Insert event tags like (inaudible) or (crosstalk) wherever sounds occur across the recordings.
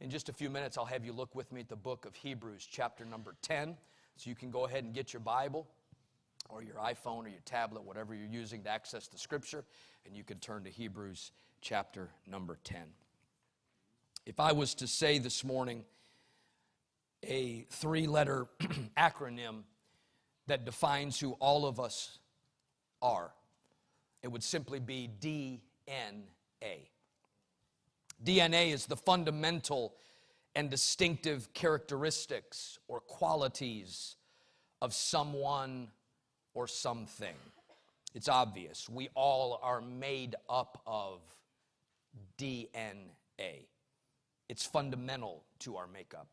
In just a few minutes, I'll have you look with me at the book of Hebrews, chapter number 10. So you can go ahead and get your Bible or your iPhone or your tablet, whatever you're using to access the scripture, and you can turn to Hebrews chapter number 10. If I was to say this morning a three letter (clears throat) acronym that defines who all of us are, it would simply be DNA. DNA is the fundamental and distinctive characteristics or qualities of someone or something. It's obvious. We all are made up of DNA. It's fundamental to our makeup.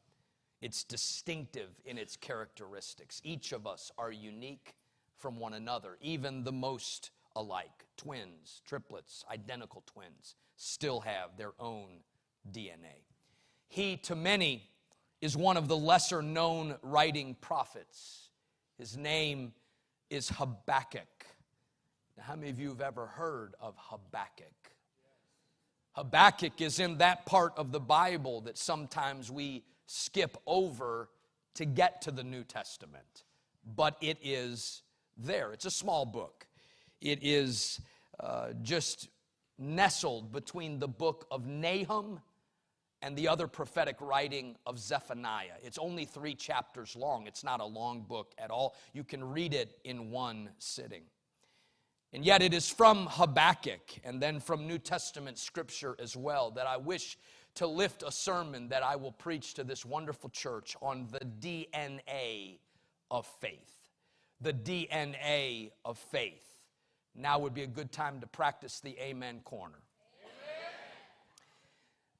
It's distinctive in its characteristics. Each of us are unique from one another, even the most alike. Twins, triplets, identical twins still have their own DNA. He, to many, is one of the lesser known writing prophets. His name is Habakkuk. Now, how many of you have ever heard of Habakkuk? Habakkuk is in that part of the Bible that sometimes we skip over to get to the New Testament, but it is there. It's a small book. It is uh, just nestled between the book of Nahum and the other prophetic writing of Zephaniah. It's only three chapters long. It's not a long book at all. You can read it in one sitting. And yet, it is from Habakkuk and then from New Testament scripture as well that I wish to lift a sermon that I will preach to this wonderful church on the DNA of faith. The DNA of faith. Now would be a good time to practice the Amen corner.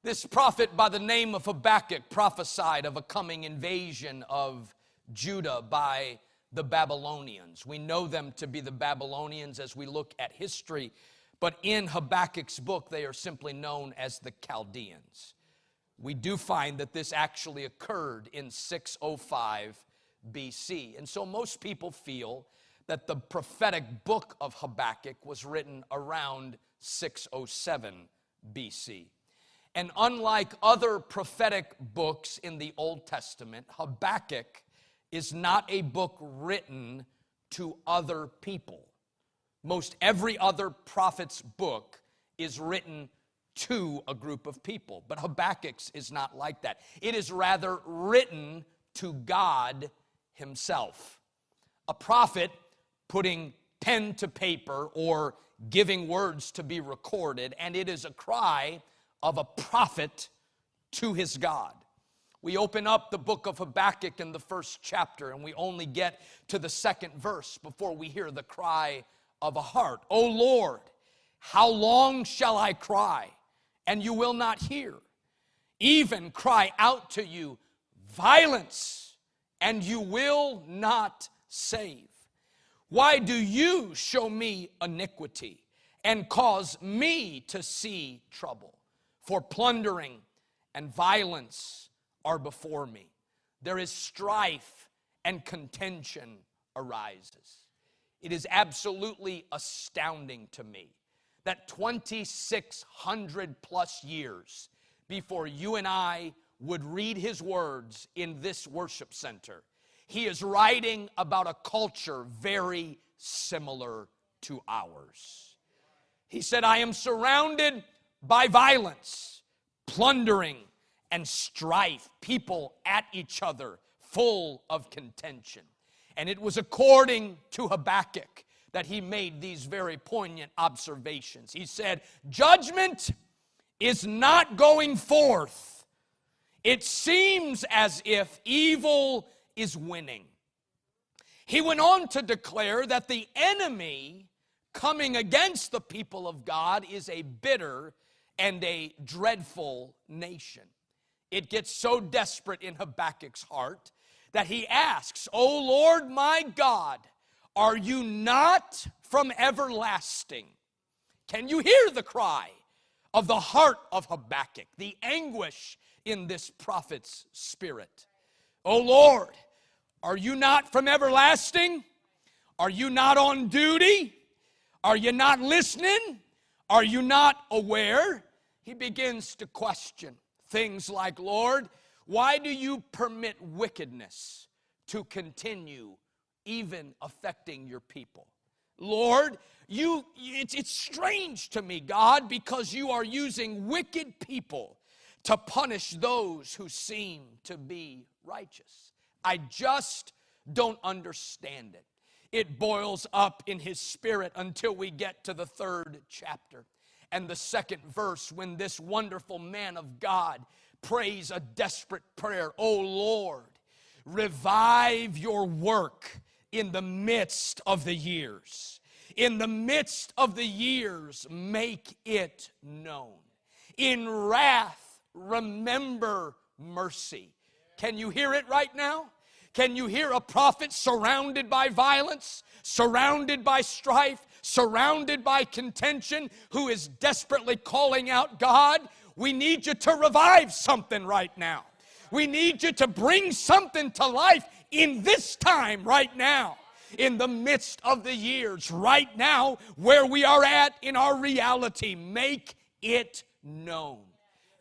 This prophet by the name of Habakkuk prophesied of a coming invasion of Judah by the Babylonians. We know them to be the Babylonians as we look at history, but in Habakkuk's book, they are simply known as the Chaldeans. We do find that this actually occurred in 605 BC. And so most people feel that the prophetic book of Habakkuk was written around 607 BC. And unlike other prophetic books in the Old Testament, Habakkuk is not a book written to other people. Most every other prophet's book is written to a group of people, but Habakkuk's is not like that. It is rather written to God Himself. A prophet putting pen to paper or giving words to be recorded, and it is a cry of a prophet to his God. We open up the book of Habakkuk in the first chapter, and we only get to the second verse before we hear the cry of a heart. O Lord, how long shall I cry, and you will not hear? Even cry out to you violence, and you will not save. Why do you show me iniquity and cause me to see trouble? for plundering and violence are before me. There is strife and contention arises. It is absolutely astounding to me that 2,600 plus years before you and I would read his words in this worship center, he is writing about a culture very similar to ours. He said, I am surrounded by violence, plundering, and strife, people at each other, full of contention. And it was according to Habakkuk that he made these very poignant observations. He said, Judgment is not going forth. It seems as if evil is winning. He went on to declare that the enemy coming against the people of God is a bitter and a dreadful nation. It gets so desperate in Habakkuk's heart that he asks, O Lord my God, are you not from everlasting? Can you hear the cry of the heart of Habakkuk, the anguish in this prophet's spirit? O Lord, are you not from everlasting? Are you not on duty? Are you not listening? Are you not aware? he begins to question things like, Lord, why do you permit wickedness to continue even affecting your people? Lord, you it's, it's strange to me, God, because you are using wicked people to punish those who seem to be righteous. I just don't understand it. It boils up in his spirit until we get to the third chapter and the second verse when this wonderful man of God prays a desperate prayer Oh Lord, revive your work in the midst of the years. In the midst of the years, make it known. In wrath, remember mercy. Can you hear it right now? Can you hear a prophet surrounded by violence, surrounded by strife, surrounded by contention, who is desperately calling out, God, we need you to revive something right now. We need you to bring something to life in this time right now, in the midst of the years, right now, where we are at in our reality. Make it known.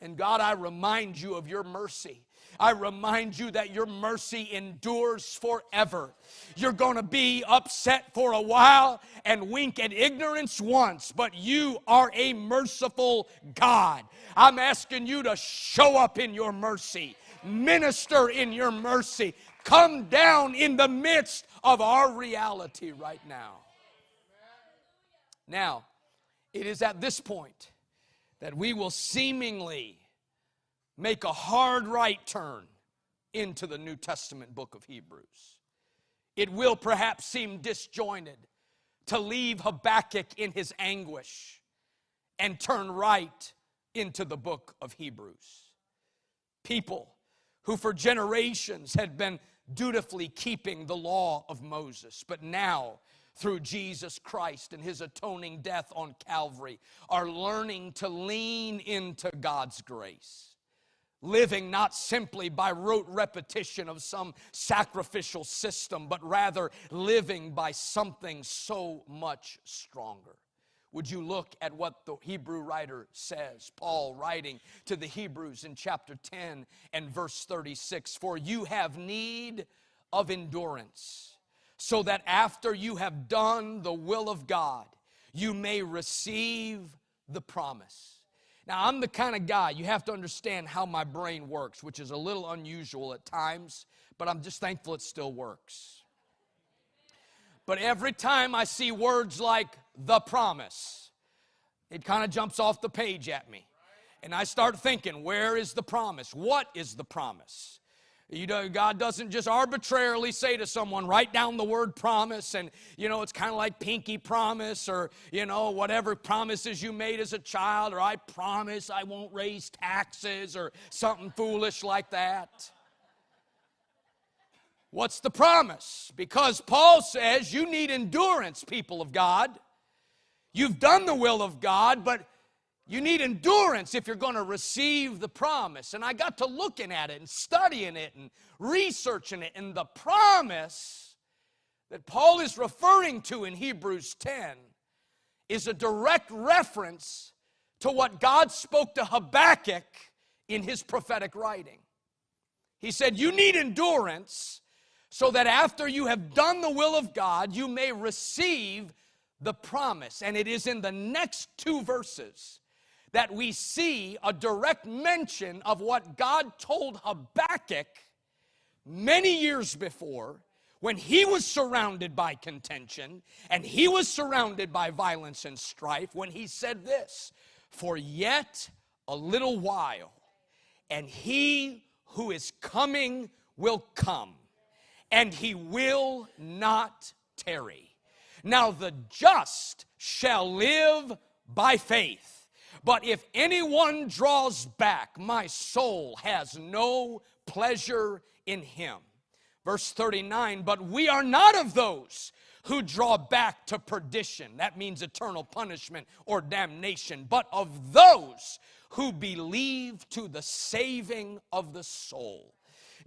And God, I remind you of your mercy. I remind you that your mercy endures forever. You're going to be upset for a while and wink at ignorance once, but you are a merciful God. I'm asking you to show up in your mercy, minister in your mercy, come down in the midst of our reality right now. Now, it is at this point that we will seemingly make a hard right turn into the New Testament book of Hebrews. It will perhaps seem disjointed to leave Habakkuk in his anguish and turn right into the book of Hebrews. People who for generations had been dutifully keeping the law of Moses, but now through Jesus Christ and his atoning death on Calvary are learning to lean into God's grace living not simply by rote repetition of some sacrificial system, but rather living by something so much stronger. Would you look at what the Hebrew writer says? Paul writing to the Hebrews in chapter 10 and verse 36 For you have need of endurance, so that after you have done the will of God, you may receive the promise. Now, I'm the kind of guy, you have to understand how my brain works, which is a little unusual at times, but I'm just thankful it still works. But every time I see words like the promise, it kind of jumps off the page at me. And I start thinking, where is the promise? What is the promise? You know, God doesn't just arbitrarily say to someone, write down the word promise, and you know, it's kind of like pinky promise, or you know, whatever promises you made as a child, or I promise I won't raise taxes, or something foolish like that. What's the promise? Because Paul says you need endurance, people of God. You've done the will of God, but you need endurance if you're going to receive the promise. And I got to looking at it and studying it and researching it. And the promise that Paul is referring to in Hebrews 10 is a direct reference to what God spoke to Habakkuk in his prophetic writing. He said, You need endurance so that after you have done the will of God, you may receive the promise. And it is in the next two verses that we see a direct mention of what God told Habakkuk many years before when he was surrounded by contention and he was surrounded by violence and strife when he said this For yet a little while, and he who is coming will come, and he will not tarry. Now the just shall live by faith. But if anyone draws back, my soul has no pleasure in him. Verse 39 But we are not of those who draw back to perdition. That means eternal punishment or damnation, but of those who believe to the saving of the soul.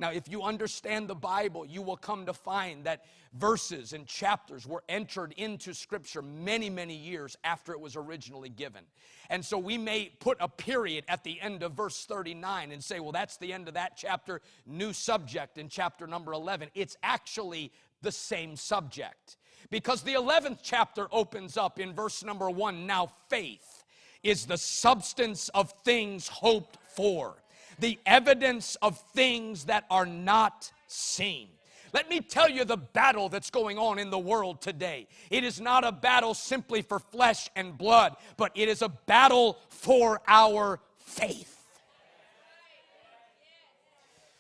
Now, if you understand the Bible, you will come to find that verses and chapters were entered into Scripture many, many years after it was originally given. And so we may put a period at the end of verse 39 and say, well, that's the end of that chapter, new subject in chapter number 11. It's actually the same subject. Because the 11th chapter opens up in verse number 1 Now faith is the substance of things hoped for, the evidence of things that are not seen. Let me tell you the battle that's going on in the world today. It is not a battle simply for flesh and blood, but it is a battle for our faith.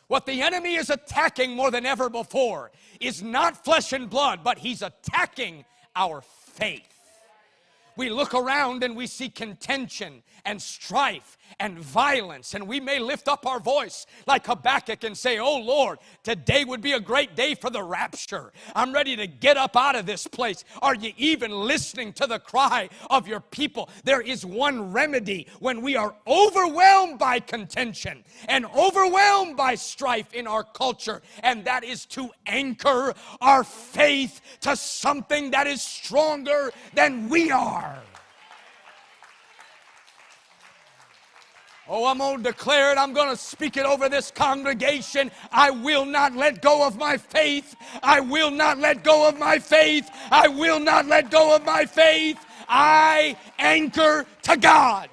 What the enemy is attacking more than ever before is not flesh and blood, but he's attacking our faith. We look around and we see contention and strife and violence. And we may lift up our voice like Habakkuk and say, Oh Lord, today would be a great day for the rapture. I'm ready to get up out of this place. Are you even listening to the cry of your people? There is one remedy when we are overwhelmed by contention and overwhelmed by strife in our culture, and that is to anchor our faith to something that is stronger than we are. Oh, I'm going to declare it. I'm going to speak it over this congregation. I will not let go of my faith. I will not let go of my faith. I will not let go of my faith. I anchor to God.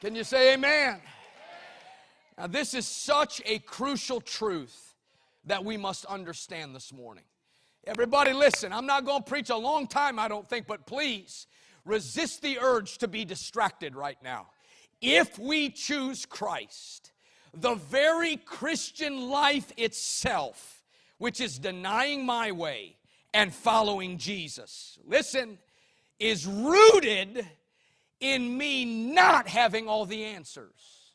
Can you say amen? Now, this is such a crucial truth that we must understand this morning. Everybody, listen. I'm not going to preach a long time, I don't think, but please resist the urge to be distracted right now. If we choose Christ, the very Christian life itself, which is denying my way and following Jesus, listen, is rooted in me not having all the answers.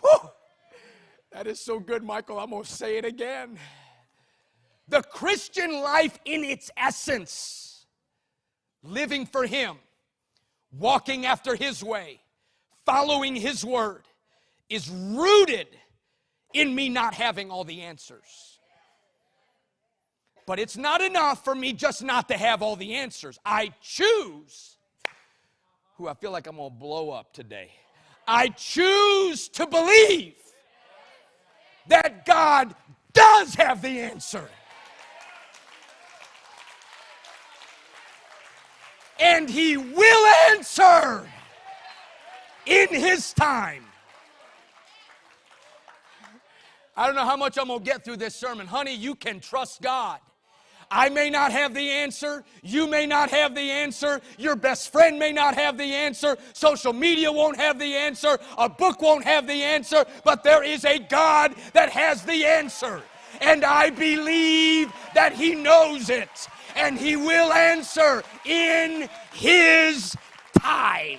Whew. That is so good, Michael. I'm going to say it again. The Christian life in its essence, living for Him, walking after His way, following His word, is rooted in me not having all the answers. But it's not enough for me just not to have all the answers. I choose, who I feel like I'm gonna blow up today. I choose to believe that God does have the answer. And he will answer in his time. I don't know how much I'm going to get through this sermon. Honey, you can trust God. I may not have the answer. You may not have the answer. Your best friend may not have the answer. Social media won't have the answer. A book won't have the answer. But there is a God that has the answer. And I believe that He knows it and he will answer in his time.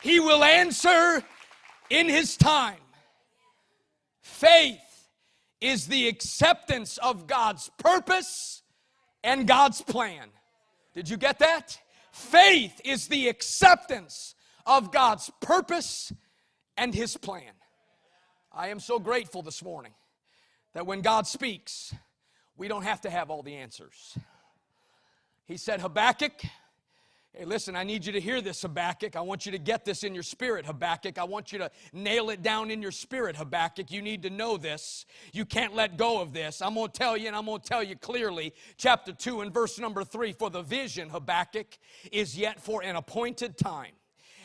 He will answer in his time. Faith is the acceptance of God's purpose and God's plan. Did you get that? Faith is the acceptance of God's purpose and his plan. I am so grateful this morning that when God speaks, we don't have to have all the answers. He said, Habakkuk, hey, listen, I need you to hear this, Habakkuk. I want you to get this in your spirit, Habakkuk. I want you to nail it down in your spirit, Habakkuk. You need to know this. You can't let go of this. I'm going to tell you, and I'm going to tell you clearly. Chapter 2 and verse number 3 For the vision, Habakkuk, is yet for an appointed time.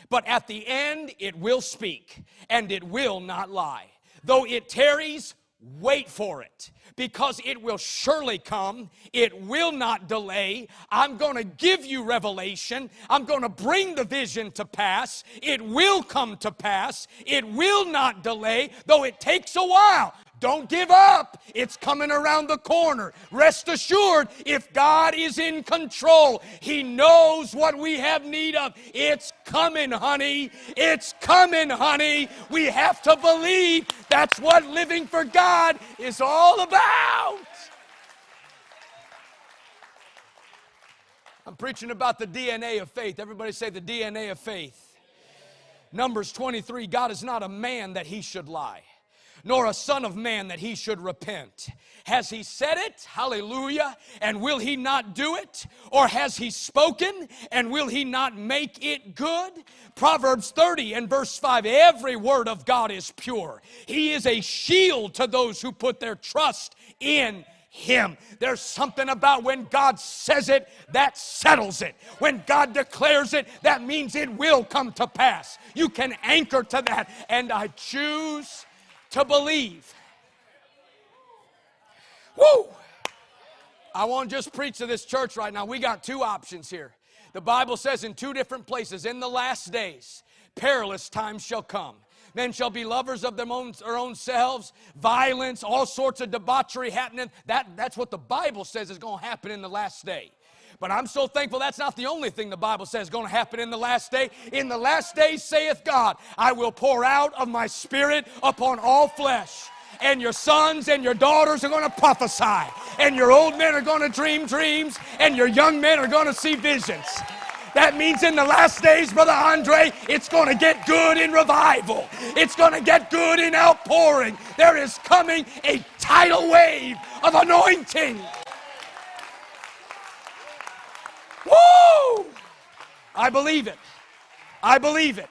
But at the end, it will speak, and it will not lie. Though it tarries, Wait for it because it will surely come. It will not delay. I'm going to give you revelation. I'm going to bring the vision to pass. It will come to pass. It will not delay, though it takes a while. Don't give up. It's coming around the corner. Rest assured, if God is in control, He knows what we have need of. It's coming, honey. It's coming, honey. We have to believe that's what living for God is all about. I'm preaching about the DNA of faith. Everybody say the DNA of faith. Numbers 23 God is not a man that he should lie, nor a son of man that he should repent. Has he said it? Hallelujah. And will he not do it? Or has he spoken and will he not make it good? Proverbs 30 and verse 5 every word of God is pure. He is a shield to those who put their trust in him. There's something about when God says it, that settles it. When God declares it, that means it will come to pass. You can anchor to that, and I choose to believe. Woo! I won't just preach to this church right now. We got two options here. The Bible says in two different places, in the last days, perilous times shall come. Men shall be lovers of their own, their own selves, violence, all sorts of debauchery happening. That, that's what the Bible says is going to happen in the last day. But I'm so thankful that's not the only thing the Bible says is going to happen in the last day. In the last day, saith God, I will pour out of my spirit upon all flesh. And your sons and your daughters are going to prophesy. And your old men are going to dream dreams. And your young men are going to see visions. That means in the last days, Brother Andre, it's going to get good in revival. It's going to get good in outpouring. There is coming a tidal wave of anointing. Woo! I believe it. I believe it.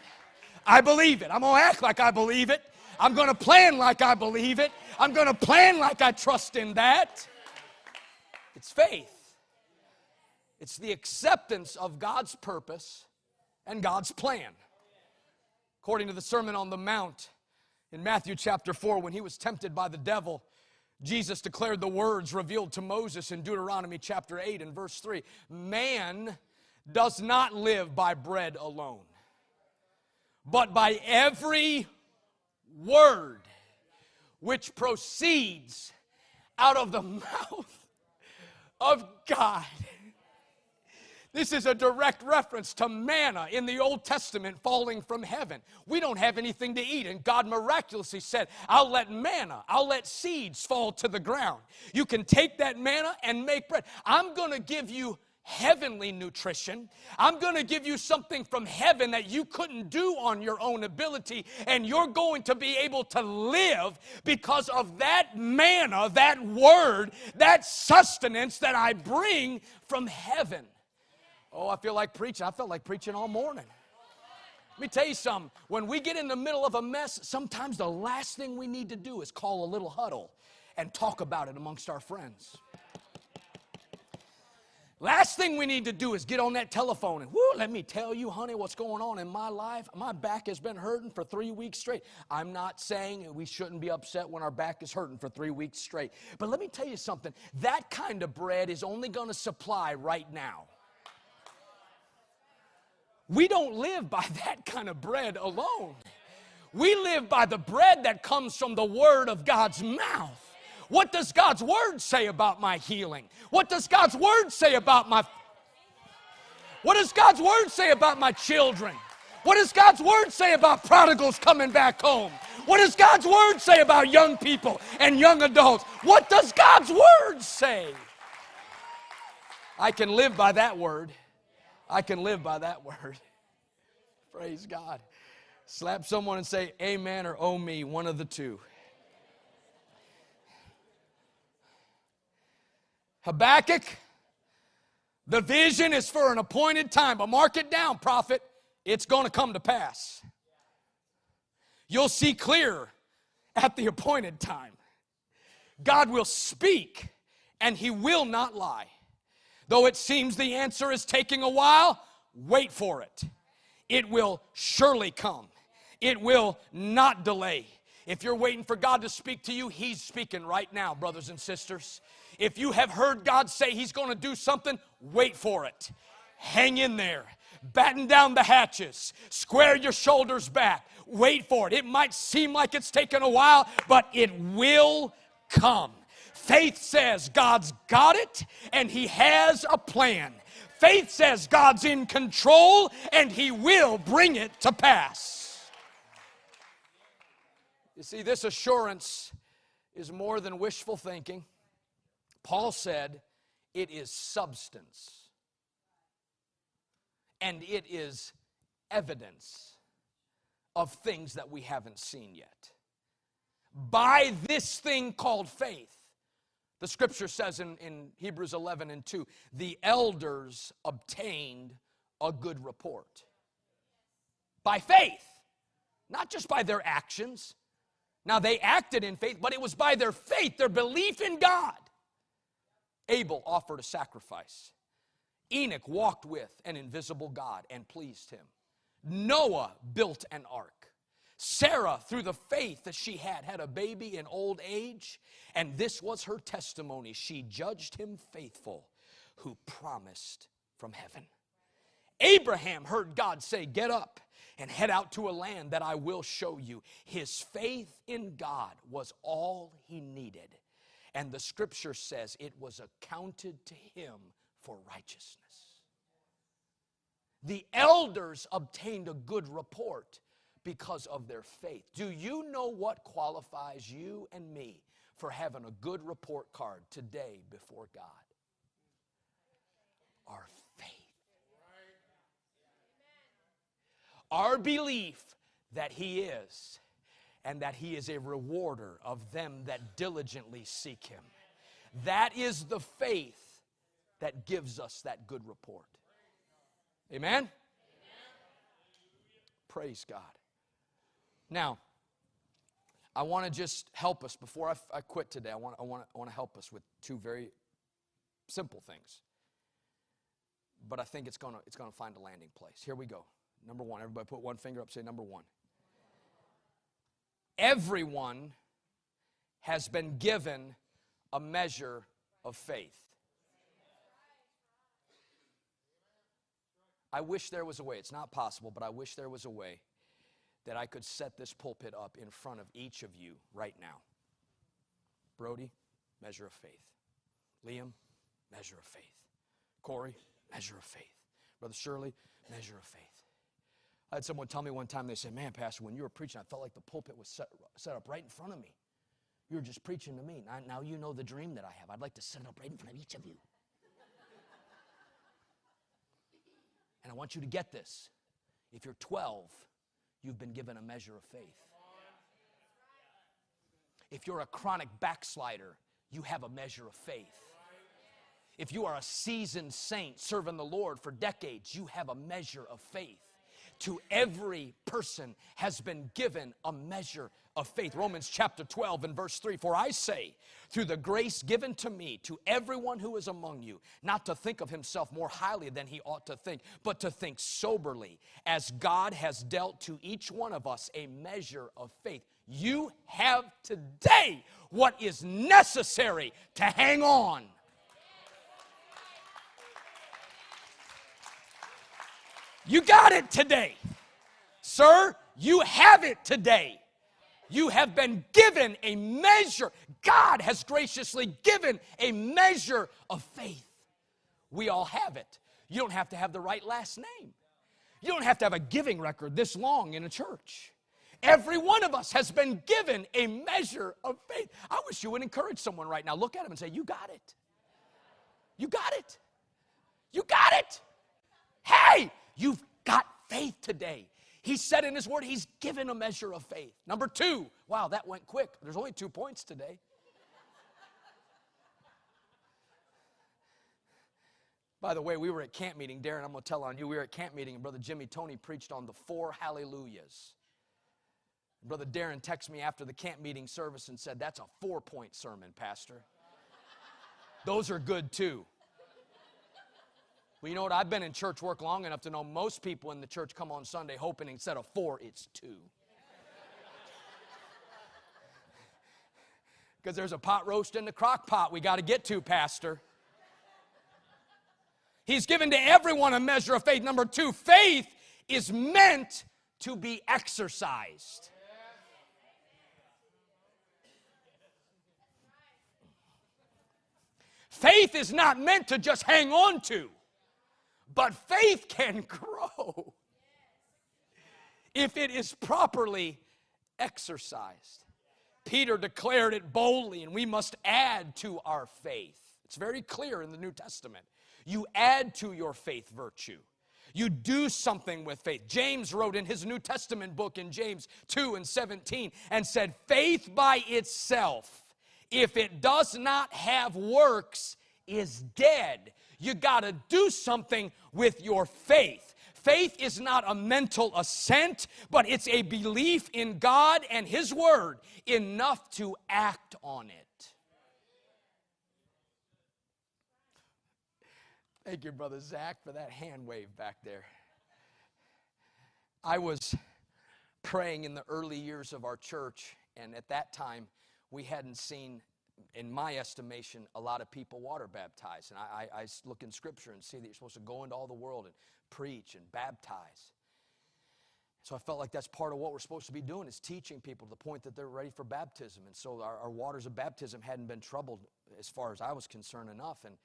I believe it. I'm going to act like I believe it. I'm going to plan like I believe it. I'm going to plan like I trust in that. It's faith. It's the acceptance of God's purpose and God's plan. According to the Sermon on the Mount in Matthew chapter 4, when he was tempted by the devil, Jesus declared the words revealed to Moses in Deuteronomy chapter 8 and verse 3 Man does not live by bread alone, but by every word which proceeds out of the (laughs) mouth of God. This is a direct reference to manna in the Old Testament falling from heaven. We don't have anything to eat, and God miraculously said, I'll let manna, I'll let seeds fall to the ground. You can take that manna and make bread. I'm going to give you heavenly nutrition. I'm going to give you something from heaven that you couldn't do on your own ability, and you're going to be able to live because of that manna, that word, that sustenance that I bring from heaven. Oh, I feel like preaching. I felt like preaching all morning. Let me tell you something. When we get in the middle of a mess, sometimes the last thing we need to do is call a little huddle and talk about it amongst our friends. Last thing we need to do is get on that telephone and, whoo, let me tell you, honey, what's going on in my life. My back has been hurting for three weeks straight. I'm not saying we shouldn't be upset when our back is hurting for three weeks straight. But let me tell you something that kind of bread is only going to supply right now. We don't live by (laughs) that kind of bread alone. We live by the bread that comes from the Word of God's mouth. What does God's Word say about my healing? What does God's Word say about my. What does God's Word say about my children? What does God's Word say about prodigals coming back home? What does God's Word say about young people and young adults? What does God's Word say? I can live by that Word. I can live by that word. (laughs) Praise God. Slap someone and say amen or oh me, one of the two. Habakkuk, the vision is for an appointed time, but mark it down, prophet. It's going to come to pass. You'll see clear at the appointed time. God will speak and he will not lie. Though it seems the answer is taking a while, wait for it. It will surely come, it will not delay. If you're waiting for God to speak to you, He's speaking right now, brothers and sisters. If you have heard God say He's going to do something, wait for it. Hang in there. Batten down the hatches. Square your shoulders back. Wait for it. It might seem like it's taken a while, but it will come. Faith says God's got it and He has a plan. Faith says God's in control and He will bring it to pass. You see, this assurance is more than wishful thinking. Paul said it is substance. and it is evidence of things that we haven't seen yet. By this thing called faith, the scripture says in, in Hebrews 11 and 2 the elders obtained a good report. By faith, not just by their actions. Now, they acted in faith, but it was by their faith, their belief in God. Abel offered a sacrifice. Enoch walked with an invisible God and pleased him. Noah built an ark. Sarah, through the faith that she had, had a baby in old age, and this was her testimony. She judged him faithful who promised from heaven. Abraham heard God say, Get up and head out to a land that I will show you. His faith in God was all he needed. And the scripture says it was accounted to him for righteousness. The elders obtained a good report because of their faith. Do you know what qualifies you and me for having a good report card today before God? Our faith. Our belief that He is and that He is a rewarder of them that diligently seek Him. That is the faith that gives us that good report. Amen? Amen? Praise God. Now, I want to just help us before I, I quit today. I want, I, I want to help us with two very simple things. But I think it's going to it's going to find a landing place. Here we go. Number one. Everybody put one finger up, say number one. Everyone has been given a measure of faith. I wish there was a way. It's not possible, but I wish there was a way that I could set this pulpit up in front of each of you right now. Brody, measure of faith. Liam, measure of faith. Corey, measure of faith. Brother Shirley, measure of faith. I had someone tell me one time, they said, Man, Pastor, when you were preaching, I felt like the pulpit was set, set up right in front of me. You were just preaching to me. Now, now you know the dream that I have. I'd like to set it up right in front of each of you. and I want you to get this. If you're 12, you've been given a measure of faith. If you're a chronic backslider, you have a measure of faith. If you are a seasoned saint serving the Lord for decades, you have a measure of faith. To every person has been given a measure of faith. Romans chapter 12 and verse 3 For I say, through the grace given to me, to everyone who is among you, not to think of himself more highly than he ought to think, but to think soberly, as God has dealt to each one of us a measure of faith. You have today what is necessary to hang on. You got it today. Sir, you have it today. You have been given a measure. God has graciously given a measure of faith. We all have it. You don't have to have the right last name. You don't have to have a giving record this long in a church. Every one of us has been given a measure of faith. I wish you would encourage someone right now. Look at him and say, You got it. You got it. You got it. Hey, you've got faith today. He said in His Word, He's given a measure of faith. Number two, wow, that went quick. There's only two points today. By the way, we were at camp meeting. Darren, I'm going to tell on you. We were at camp meeting, and Brother Jimmy Tony preached on the four hallelujahs. Brother Darren texted me after the camp meeting service and said, That's a four point sermon, Pastor. Those are good too. Well, you know what? I've been in church work long enough to know most people in the church come on Sunday hoping instead of four, it's two. (laughs) Because there's a pot roast in the crock pot we got to get to, Pastor. He's given to everyone a measure of faith. Number two, faith is meant to be exercised. Faith is not meant to just hang on to. But faith can grow if it is properly exercised. Peter declared it boldly, and we must add to our faith. It's very clear in the New Testament. You add to your faith virtue. You do something with faith. James wrote in his New Testament book in James 2 and 17 and said, Faith by itself, if it does not have works, is dead. You got to do something with your faith. Faith is not a mental assent, but it's a belief in God and His Word enough to act on it. Thank you, Brother Zach, for that hand wave back there. I was praying in the early years of our church, and at that time, we hadn't seen in my estimation, a lot of people water baptized. And I, I, I, look in scripture and see that you're supposed to go into all the world and preach and baptize. So I felt like that's part of what we're supposed to be doing is teaching people to the point that they're ready for baptism. And so our, our waters of baptism hadn't been troubled as far as I was concerned enough. And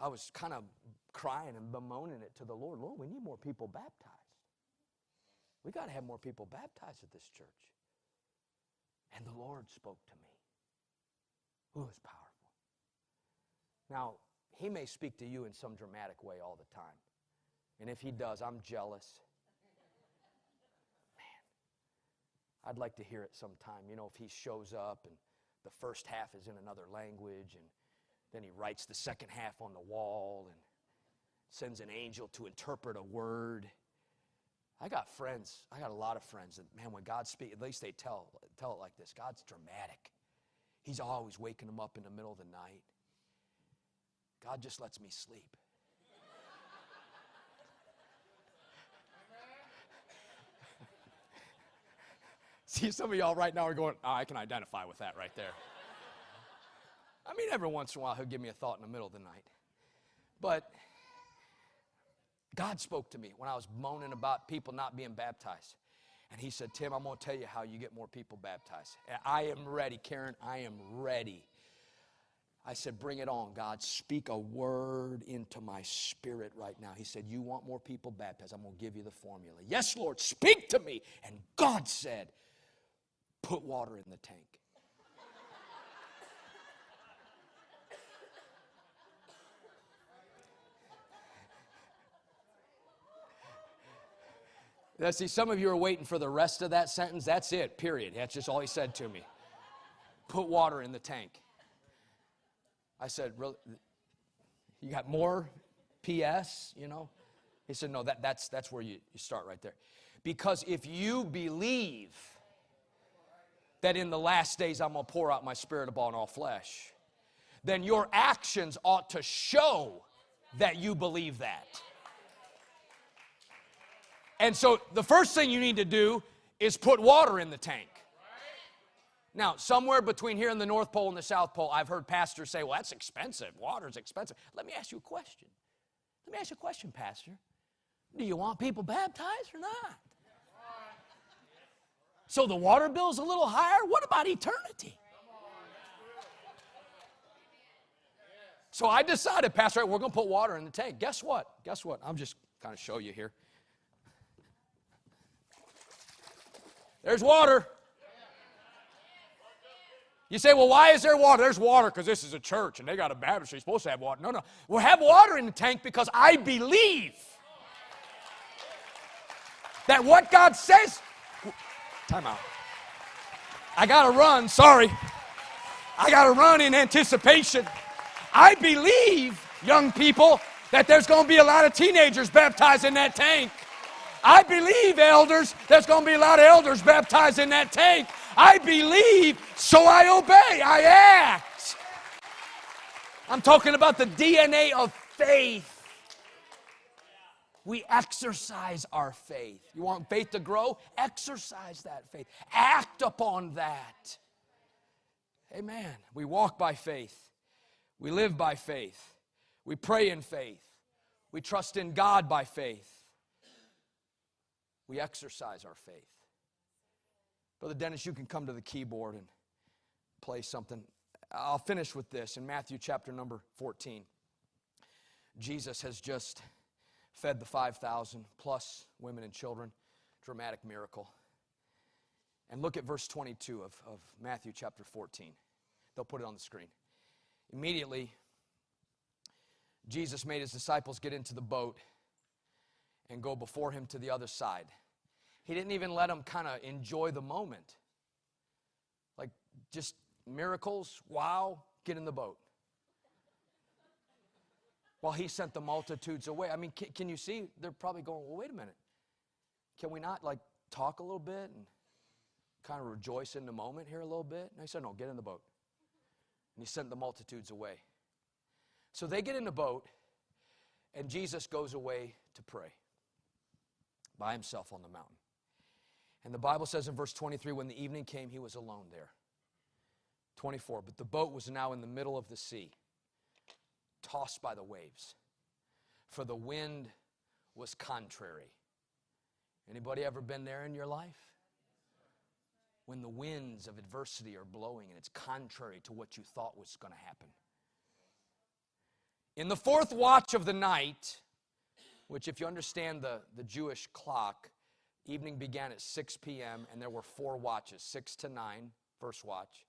I was kind of crying and bemoaning it to the Lord. Lord, we need more people baptized. We got to have more people baptized at this church. And the Lord spoke to me. Ooh, it's powerful. Now, he may speak to you in some dramatic way all the time. And if he does, I'm jealous. Man, I'd like to hear it sometime. You know, if he shows up and the first half is in another language and then he writes the second half on the wall and sends an angel to interpret a word. I got friends, I got a lot of friends that, man, when God speaks, at least they tell, tell it like this God's dramatic. He's always waking them up in the middle of the night. God just lets me sleep. (laughs) See, some of y'all right now are going, oh, I can identify with that right there. I mean, every once in a while, he'll give me a thought in the middle of the night. But God spoke to me when I was moaning about people not being baptized. And he said, Tim, I'm going to tell you how you get more people baptized. I am ready, Karen. I am ready. I said, Bring it on, God. Speak a word into my spirit right now. He said, You want more people baptized? I'm going to give you the formula. Yes, Lord, speak to me. And God said, Put water in the tank. Now, see, some of you are waiting for the rest of that sentence. That's it, period. That's just all he said to me. Put water in the tank. I said, really? You got more PS, you know? He said, no, that, that's, that's where you, you start right there. Because if you believe that in the last days I'm going to pour out my spirit upon all flesh, then your actions ought to show that you believe that. And so the first thing you need to do is put water in the tank. Now, somewhere between here and the North Pole and the South Pole, I've heard pastors say, well, that's expensive. Water's expensive. Let me ask you a question. Let me ask you a question, Pastor. Do you want people baptized or not? So the water bill's a little higher? What about eternity? So I decided, Pastor, we're going to put water in the tank. Guess what? Guess what? I'm just kind of show you here. There's water. You say, well, why is there water? There's water because this is a church and they got a baptistry. You're supposed to have water. No, no. We'll have water in the tank because I believe that what God says. Time out. I got to run. Sorry. I got to run in anticipation. I believe, young people, that there's going to be a lot of teenagers baptized in that tank. I believe, elders, there's going to be a lot of elders baptized in that tank. I believe, so I obey, I act. I'm talking about the DNA of faith. We exercise our faith. You want faith to grow? Exercise that faith. Act upon that. Amen. We walk by faith. We live by faith. We pray in faith. We trust in God by faith we exercise our faith. Brother Dennis, you can come to the keyboard and play something. I'll finish with this in Matthew chapter number 14. Jesus has just fed the 5,000 plus women and children. Dramatic miracle. And look at verse 22 of, of Matthew chapter 14. They'll put it on the screen. Immediately, Jesus made his disciples get into the boat and go before him to the other side. He didn't even let him kind of enjoy the moment. Like, just miracles, wow, get in the boat. Well, he sent the multitudes away. I mean, can, can, you see? They're probably going, well, wait a minute. Can we not, like, talk a little bit and kind of rejoice in the moment here a little bit? And he said, no, get in the boat. And he sent the multitudes away. So they get in the boat, and Jesus goes away to pray by himself on the mountain. And the Bible says in verse 23 when the evening came, he was alone there. 24, but the boat was now in the middle of the sea tossed by the waves, for the wind was contrary. Anybody ever been there in your life? When the winds of adversity are blowing and it's contrary to what you thought was going to happen. In the fourth watch of the night, which, if you understand the, the Jewish clock, evening began at 6 p.m., and there were four watches 6 to 9, first watch,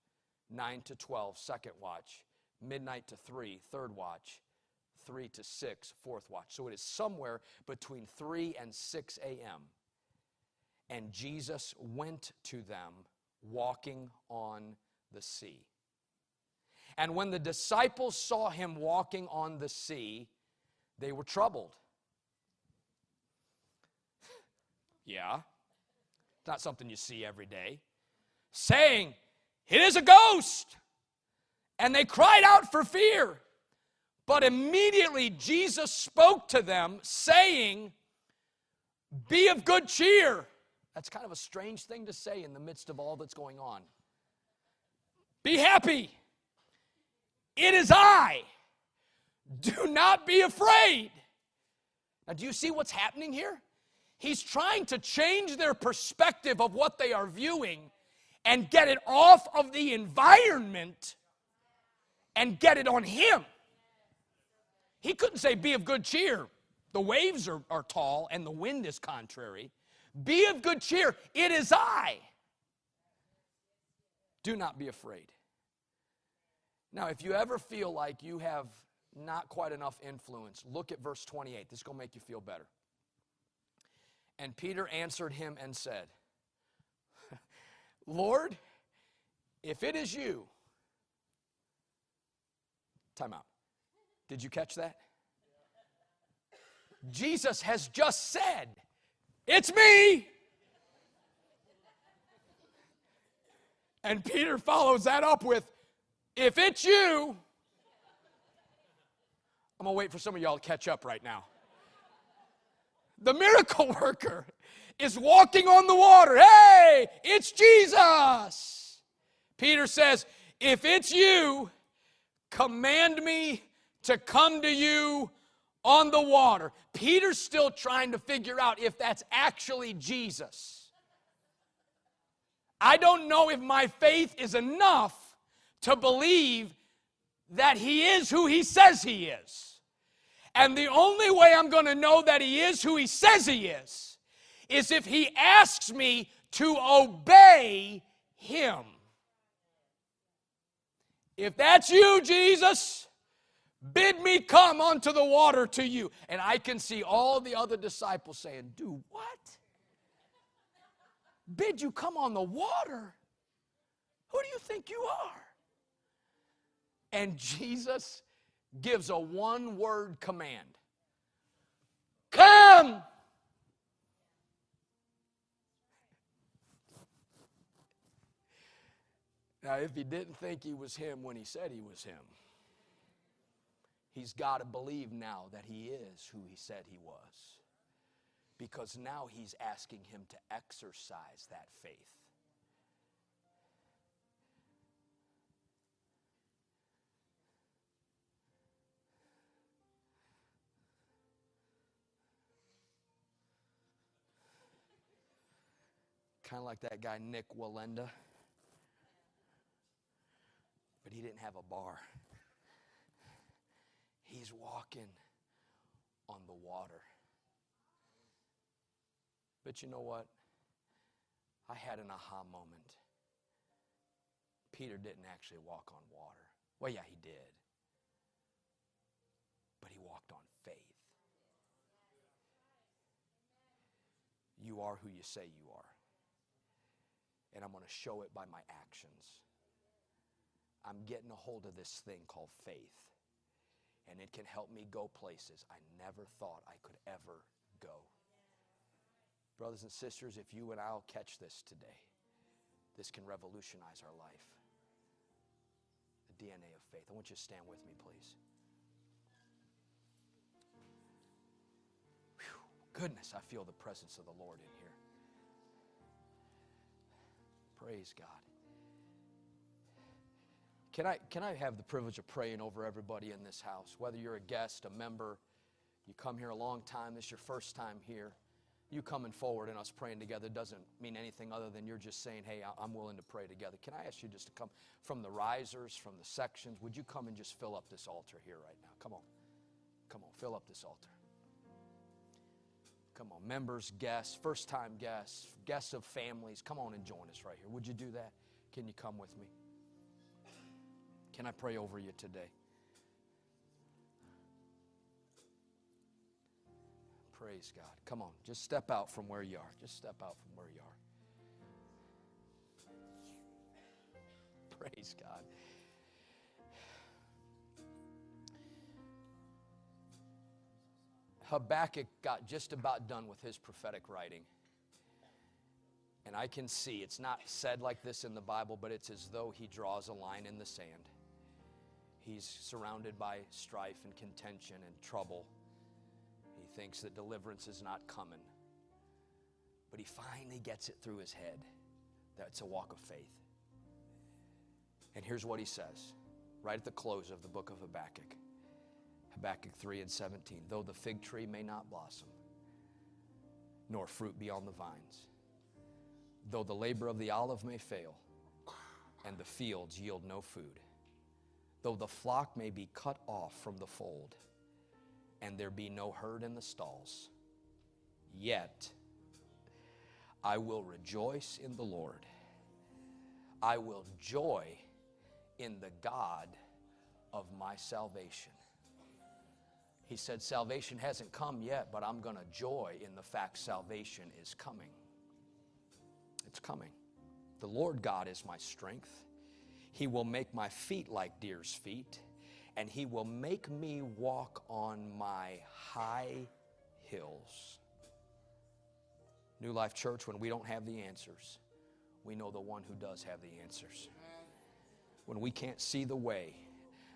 9 to 12, second watch, midnight to 3, third watch, 3 to 6, fourth watch. So it is somewhere between 3 and 6 a.m. And Jesus went to them walking on the sea. And when the disciples saw him walking on the sea, they were troubled. Yeah, it's not something you see every day. Saying, It is a ghost! and they cried out for fear. But immediately Jesus spoke to them, saying, Be of good cheer. That's kind of a strange thing to say in the midst of all that's going on. Be happy. It is I. Do not be afraid. Now, do you see what's happening here? He's trying to change their perspective of what they are viewing and get it off of the environment and get it on him. He couldn't say, Be of good cheer. The waves are, are tall and the wind is contrary. Be of good cheer. It is I. Do not be afraid. Now, if you ever feel like you have not quite enough influence, look at verse 28. This is going to make you feel better. And Peter answered him and said, Lord, if it is you, Time out. Did you catch that? Jesus has just said, It's me. And Peter follows that up with, If it's you, I'm gonna wait for some of y'all to catch up right now. The miracle (laughs) worker is walking on the water. Hey, it's Jesus. Peter says, If it's you, command me to come to you on the water. Peter's still trying to figure out if that's actually Jesus. I don't know if my faith is enough to believe that he is who he says he is. And the only way I'm going to know that he is who he says he is is if he asks me to obey him. If that's you, Jesus, bid me come onto the water to you. And I can see all the other disciples saying, Do what? Bid you come on the water? Who do you think you are? And Jesus gives a one word command Come! Now, if he didn't think he was him when he said he was him, he's got to believe now that he is who he said he was. Because now he's asking him to exercise that faith. Kind of like that guy, Nik Wallenda. but he didn't have a bar. He's walking on the water. But you know what? I had an aha moment. Peter didn't actually walk on water. Well, yeah, he did. But he walked on faith. you are who you say you are. And I'm going to show it by my actions. I'm getting a hold of this thing called faith. And it can help me go places I never thought I could ever go. Brothers and sisters, if you and I'll catch this today, this can revolutionize our life. The DNA of faith. I want you to stand with me, please. Whew, goodness, I feel the presence of the Lord in here. Praise God. Can I, can I have the privilege of praying over everybody in this house? Whether you're a guest, a member, you come here a long time, this is your first time here you coming forward and us praying together doesn't mean anything other than you're just saying, hey, I'm willing to pray together. Can I ask you just to come from the risers, from the sections? Would you come and just fill up this altar here right now? Come on. Come on, fill up this altar. Come on, members, guests, first time guests, guests of families, come on and join us right here. Would you do that? Can you come with me? Can I pray over you today? Praise God. Come on, just step out from where you are. Just step out from where you are. (laughs) Praise God. Habakkuk got just about done with his prophetic writing. And I can see, it's not said like this in the Bible, but it's as though he draws a line in the sand. He's surrounded by strife and contention and trouble He thinks that deliverance is not coming. But he finally gets it through his head that it's a walk of faith. And here's what he says right at the close of the book of Habakkuk Habakkuk 3 and 17. Though the fig tree may not blossom, nor fruit be on the vines, though the labor of the olive may fail, and the fields yield no food, though the flock may be cut off from the fold, and there be no herd in the stalls. Yet I will rejoice in the Lord. I will joy in the God of my salvation. He said, Salvation hasn't come yet, but I'm going to joy in the fact salvation is coming. It's coming. The Lord God is my strength. He will make my feet like deer's feet and he will make me walk on my high hills. New Life Church, when we don't have the answers, we know the one who does have the answers. When we can't see the way,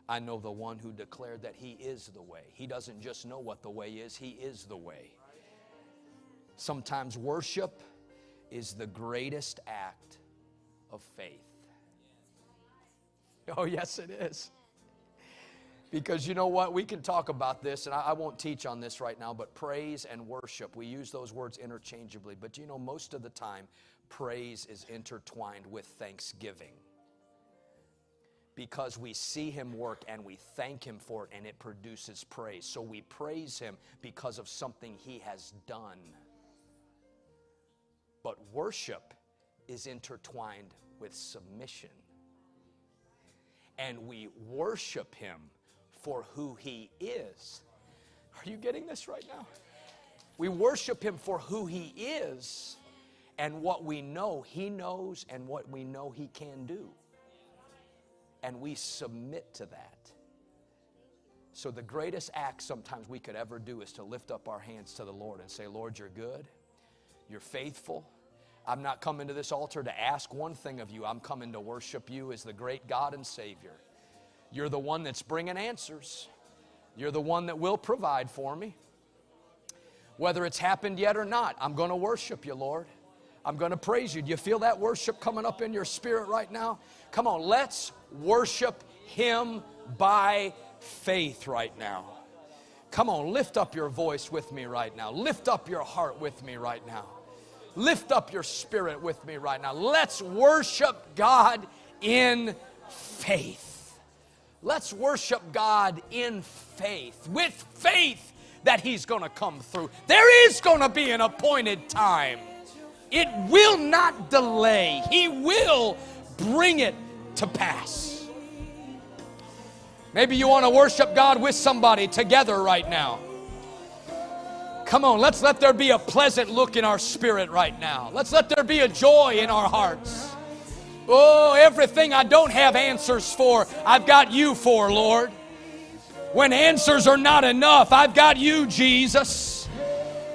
I know the one who declared that he is the way. He doesn't just know what the way is, he is the way. Sometimes worship is the greatest act of faith. Oh, yes, it is. Because you know what? We can talk about this, and I, won't teach on this right now, but praise and worship, we use those words interchangeably. But you know, most of the time, praise is intertwined with thanksgiving. Because we see Him work and we thank Him for it, and it produces praise. So we praise Him because of something He has done. But worship is intertwined with submission. And we worship Him for who He is. Are you getting this right now? We worship Him for who He is and what we know He knows and what we know He can do. And we submit to that. So, the greatest act sometimes we could ever do is to lift up our hands to the Lord and say, Lord, you're good, you're faithful. I'm not coming to this altar to ask one thing of you. I'm coming to worship you as the great God and Savior. You're the one that's bringing answers. You're the one that will provide for me. Whether it's happened yet or not, I'm going to worship you, Lord. I'm going to praise you. Do you feel that worship coming up in your spirit right now? Come on, let's worship Him by faith right now. Come on, lift up your voice with me right now. Lift up your heart with me right now. Lift up your spirit with me right now. Let's worship God in faith. Let's worship God in faith, with faith that He's to come through. There is to be an appointed time. It will not delay, He will bring it to pass. Maybe you want to worship God with somebody together right now. Come on, let's let there be a pleasant look in our spirit right now. Let's let there be a joy in our hearts. Oh, everything I don't have answers for, I've got you for, Lord. When answers are not enough, I've got you, Jesus.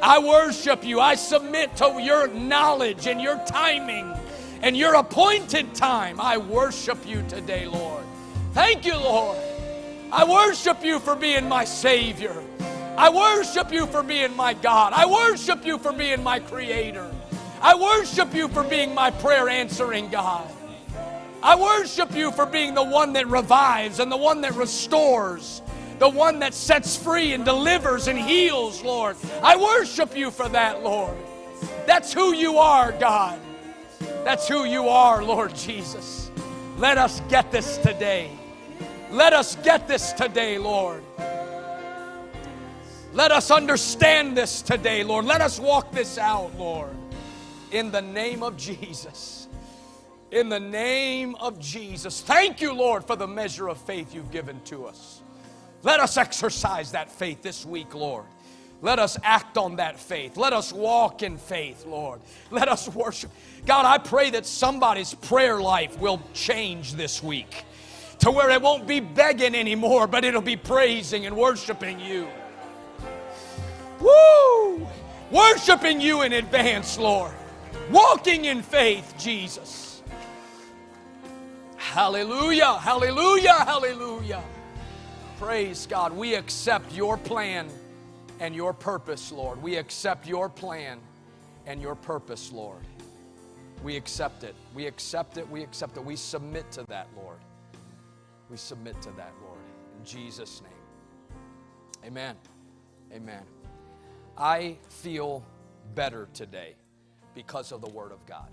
I worship you. I submit to your knowledge and your timing and your appointed time. I worship you today, Lord. Thank you, Lord. I worship you for being my Savior. I worship you for being my God. I worship you for being my Creator. I worship you for being my prayer answering God. I worship you for being the one that revives and the one that restores, the one that sets free and delivers and heals, Lord. I worship you for that, Lord. That's who you are, God. That's who you are, Lord Jesus. Let us get this today. Let us get this today, Lord. Let us understand this today, Lord. Let us walk this out, Lord. In the name of Jesus. In the name of Jesus. Thank you, Lord, for the measure of faith you've given to us. Let us exercise that faith this week, Lord. Let us act on that faith. Let us walk in faith, Lord. Let us worship. God, I pray that somebody's prayer life will change this week to where it won't be begging anymore, but it'll be praising and worshiping you. Woo! Worshiping you in advance, Lord. Walking in faith, Jesus. Hallelujah, hallelujah, hallelujah. Praise God. We accept your plan and your purpose, Lord. We accept your plan and your purpose, Lord. We accept it. We accept it. We accept it. We submit to that, Lord. We submit to that, Lord. In Jesus' name. Amen. Amen. I feel better today because of the Word of God.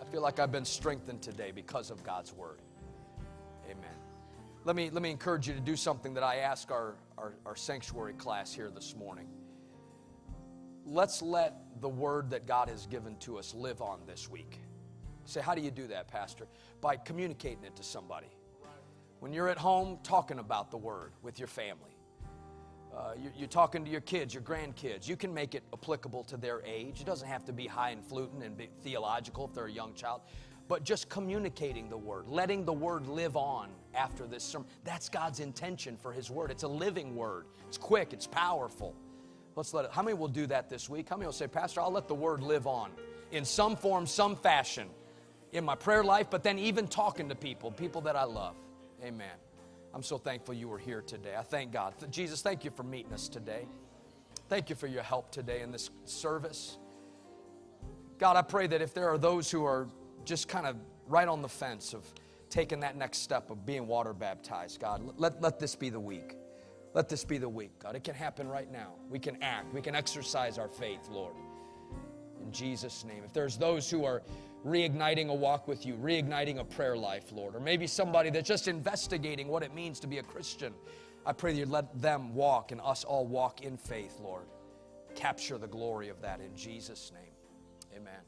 I feel like I've been strengthened today because of God's Word. Let me, let me encourage you to do something that I ask our, our, our sanctuary class here this morning. Let's let the Word that God has given to us live on this week. say, how do you do that, Pastor? By communicating it to somebody. When you're at home, talking about the Word with your family uh, you're, you're, talking to your kids, your grandkids. You can make it applicable to their age. It doesn't have to be high and fluting and theological if they're a young child, but just communicating the word, letting the word live on after this sermon. That's God's intention for His word. It's a living word. It's quick. It's powerful. Let's let it. How many will do that this week? How many will say, Pastor, I'll let the word live on in some form, some fashion, in my prayer life, but then even talking to people, people that I love. Amen. I'm so thankful you were here today. I thank God. Jesus, thank you for meeting us today. Thank you for your help today in this service. God, I pray that if there are those who are just kind of right on the fence of taking that next step of being water baptized, God, let, let this be the week. Let this be the week, God. It can happen right now. We can act, we can exercise our faith, Lord. In Jesus' name. If there's those who are reigniting a walk with you, reigniting a prayer life, Lord. Or maybe somebody that's just investigating what it means to be a Christian. I pray that you let them walk and us all walk in faith, Lord. Capture the glory of that in Jesus' name. Amen.